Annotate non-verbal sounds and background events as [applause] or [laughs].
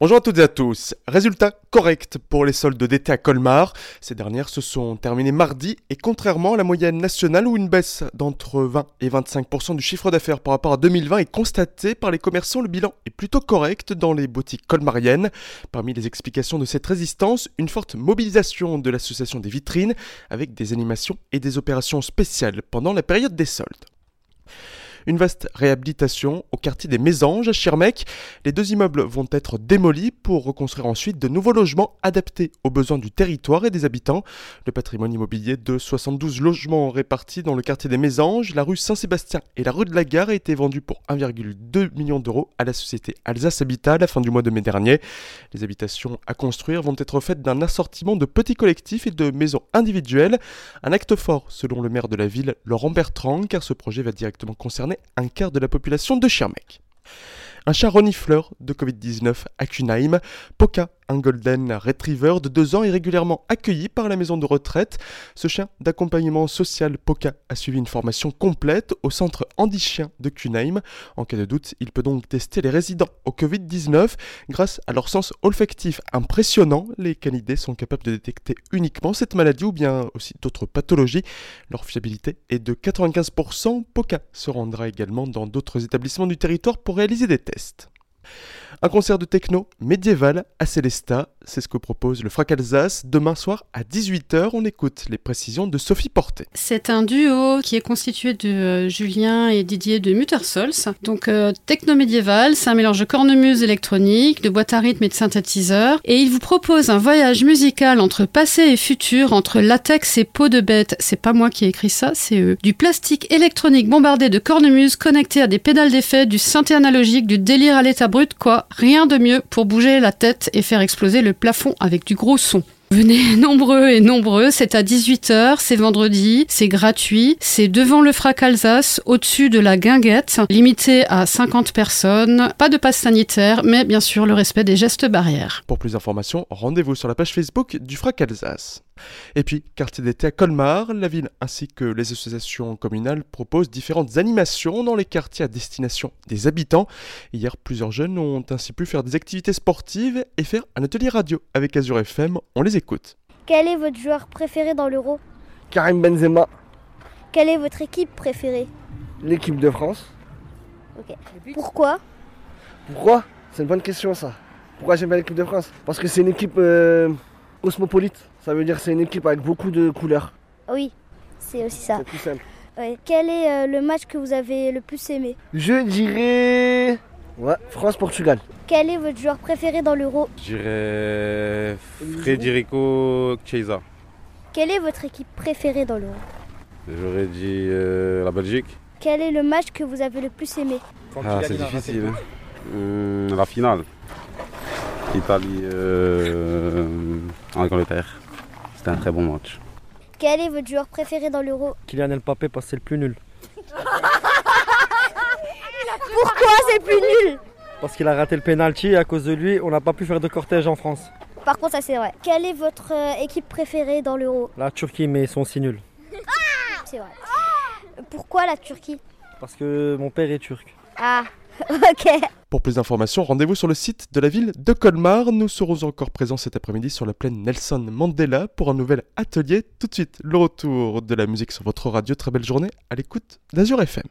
Bonjour à toutes et à tous. Résultat correct pour les soldes d'été à Colmar. Ces dernières se sont terminées mardi et contrairement à la moyenne nationale où une baisse d'entre 20 et 25% du chiffre d'affaires par rapport à 2020 est constatée par les commerçants, le bilan est plutôt correct dans les boutiques colmariennes. Parmi les explications de cette résistance, une forte mobilisation de l'association des vitrines avec des animations et des opérations spéciales pendant la période des soldes. Une vaste réhabilitation au quartier des Mésanges à Schirmeck. Les deux immeubles vont être démolis pour reconstruire ensuite de nouveaux logements adaptés aux besoins du territoire et des habitants. Le patrimoine immobilier de 72 logements répartis dans le quartier des Mésanges, la rue Saint-Sébastien et la rue de la Gare a été vendu pour 1,2 million d'euros à la société Alsace Habitat à la fin du mois de mai dernier. Les habitations à construire vont être faites d'un assortiment de petits collectifs et de maisons individuelles. Un acte fort selon le maire de la ville, Laurent Bertrand, car ce projet va directement concerner un quart de la population de Schirmeck. Un chat renifleur de Covid-19 à Kunheim, Poca un golden retriever de 2 ans est régulièrement accueilli par la maison de retraite. Ce chien d'accompagnement social Poca a suivi une formation complète au centre Andy Chien de Cunheim. En cas de doute, il peut donc tester les résidents au Covid-19. Grâce à leur sens olfactif impressionnant, les canidés sont capables de détecter uniquement cette maladie ou bien aussi d'autres pathologies. Leur fiabilité est de 95%. Poca se rendra également dans d'autres établissements du territoire pour réaliser des tests. Est. Un concert de techno médiéval à Célesta, c'est ce que propose le Frac Alsace. Demain soir à 18h, on écoute les précisions de Sophie Portet. C'est un duo qui est constitué de euh, Julien et Didier de Muttersols. Donc euh, techno médiéval, c'est un mélange de cornemuse électronique, de boîte à rythme et de synthétiseur. Et il vous propose un voyage musical entre passé et futur, entre latex et peau de bête. C'est pas moi qui ai écrit ça, c'est eux. Du plastique électronique bombardé de cornemuse connecté à des pédales d'effet, du synthé analogique, du délire à l'état brut, quoi. Rien de mieux pour bouger la tête et faire exploser le plafond avec du gros son. Venez [laughs] nombreux et nombreux, c'est à 18h, c'est vendredi, c'est gratuit, c'est devant le frac Alsace, au-dessus de la guinguette, limité à 50 personnes, pas de passe sanitaire, mais bien sûr le respect des gestes barrières. Pour plus d'informations, rendez-vous sur la page Facebook du frac Alsace. Et puis, quartier d'été à Colmar, la ville ainsi que les associations communales proposent différentes animations dans les quartiers à destination des habitants. Hier, plusieurs jeunes ont ainsi pu faire des activités sportives et faire un atelier radio avec Azure FM. On les écoute. Quel est votre joueur préféré dans l'Euro? Karim Benzema. Quelle est votre équipe préférée? L'équipe de France. Ok. Pourquoi? Pourquoi? C'est une bonne question ça. Pourquoi j'aime bien l'équipe de France? Parce que c'est une équipe euh, cosmopolite. Ça veut dire c'est une équipe avec beaucoup de couleurs. Oui, c'est aussi ça. C'est plus simple. Ouais. Quel est euh, le match que vous avez le plus aimé? Je dirais. Ouais, France-Portugal. Quel est votre joueur préféré dans l'Euro? Je dirais Federico Chiesa. Quelle est votre équipe préférée dans l'Euro? J'aurais dit euh, la Belgique. Quel est le match que vous avez le plus aimé? Ah, c'est difficile. hein. Hum, la finale. Italie euh, Angleterre. C'était un très bon match. Quel est votre joueur préféré dans l'Euro? Kylian Mbappé parce que c'est le plus nul. [laughs] Pourquoi c'est plus nul? Parce qu'il a raté le penalty et à cause de lui, on n'a pas pu faire de cortège en France. Par contre, ça c'est vrai. Quelle est votre euh, équipe préférée dans l'Euro? La Turquie, mais ils sont si nuls. C'est vrai. Pourquoi la Turquie? Parce que mon père est turc. Ah, [laughs] Pour plus d'informations, rendez-vous sur le site de la ville de Colmar. Nous serons encore présents cet après-midi sur la plaine Nelson Mandela pour un nouvel atelier. Tout de suite, le retour de la musique sur votre radio. Très belle journée à l'écoute d'Azur FM.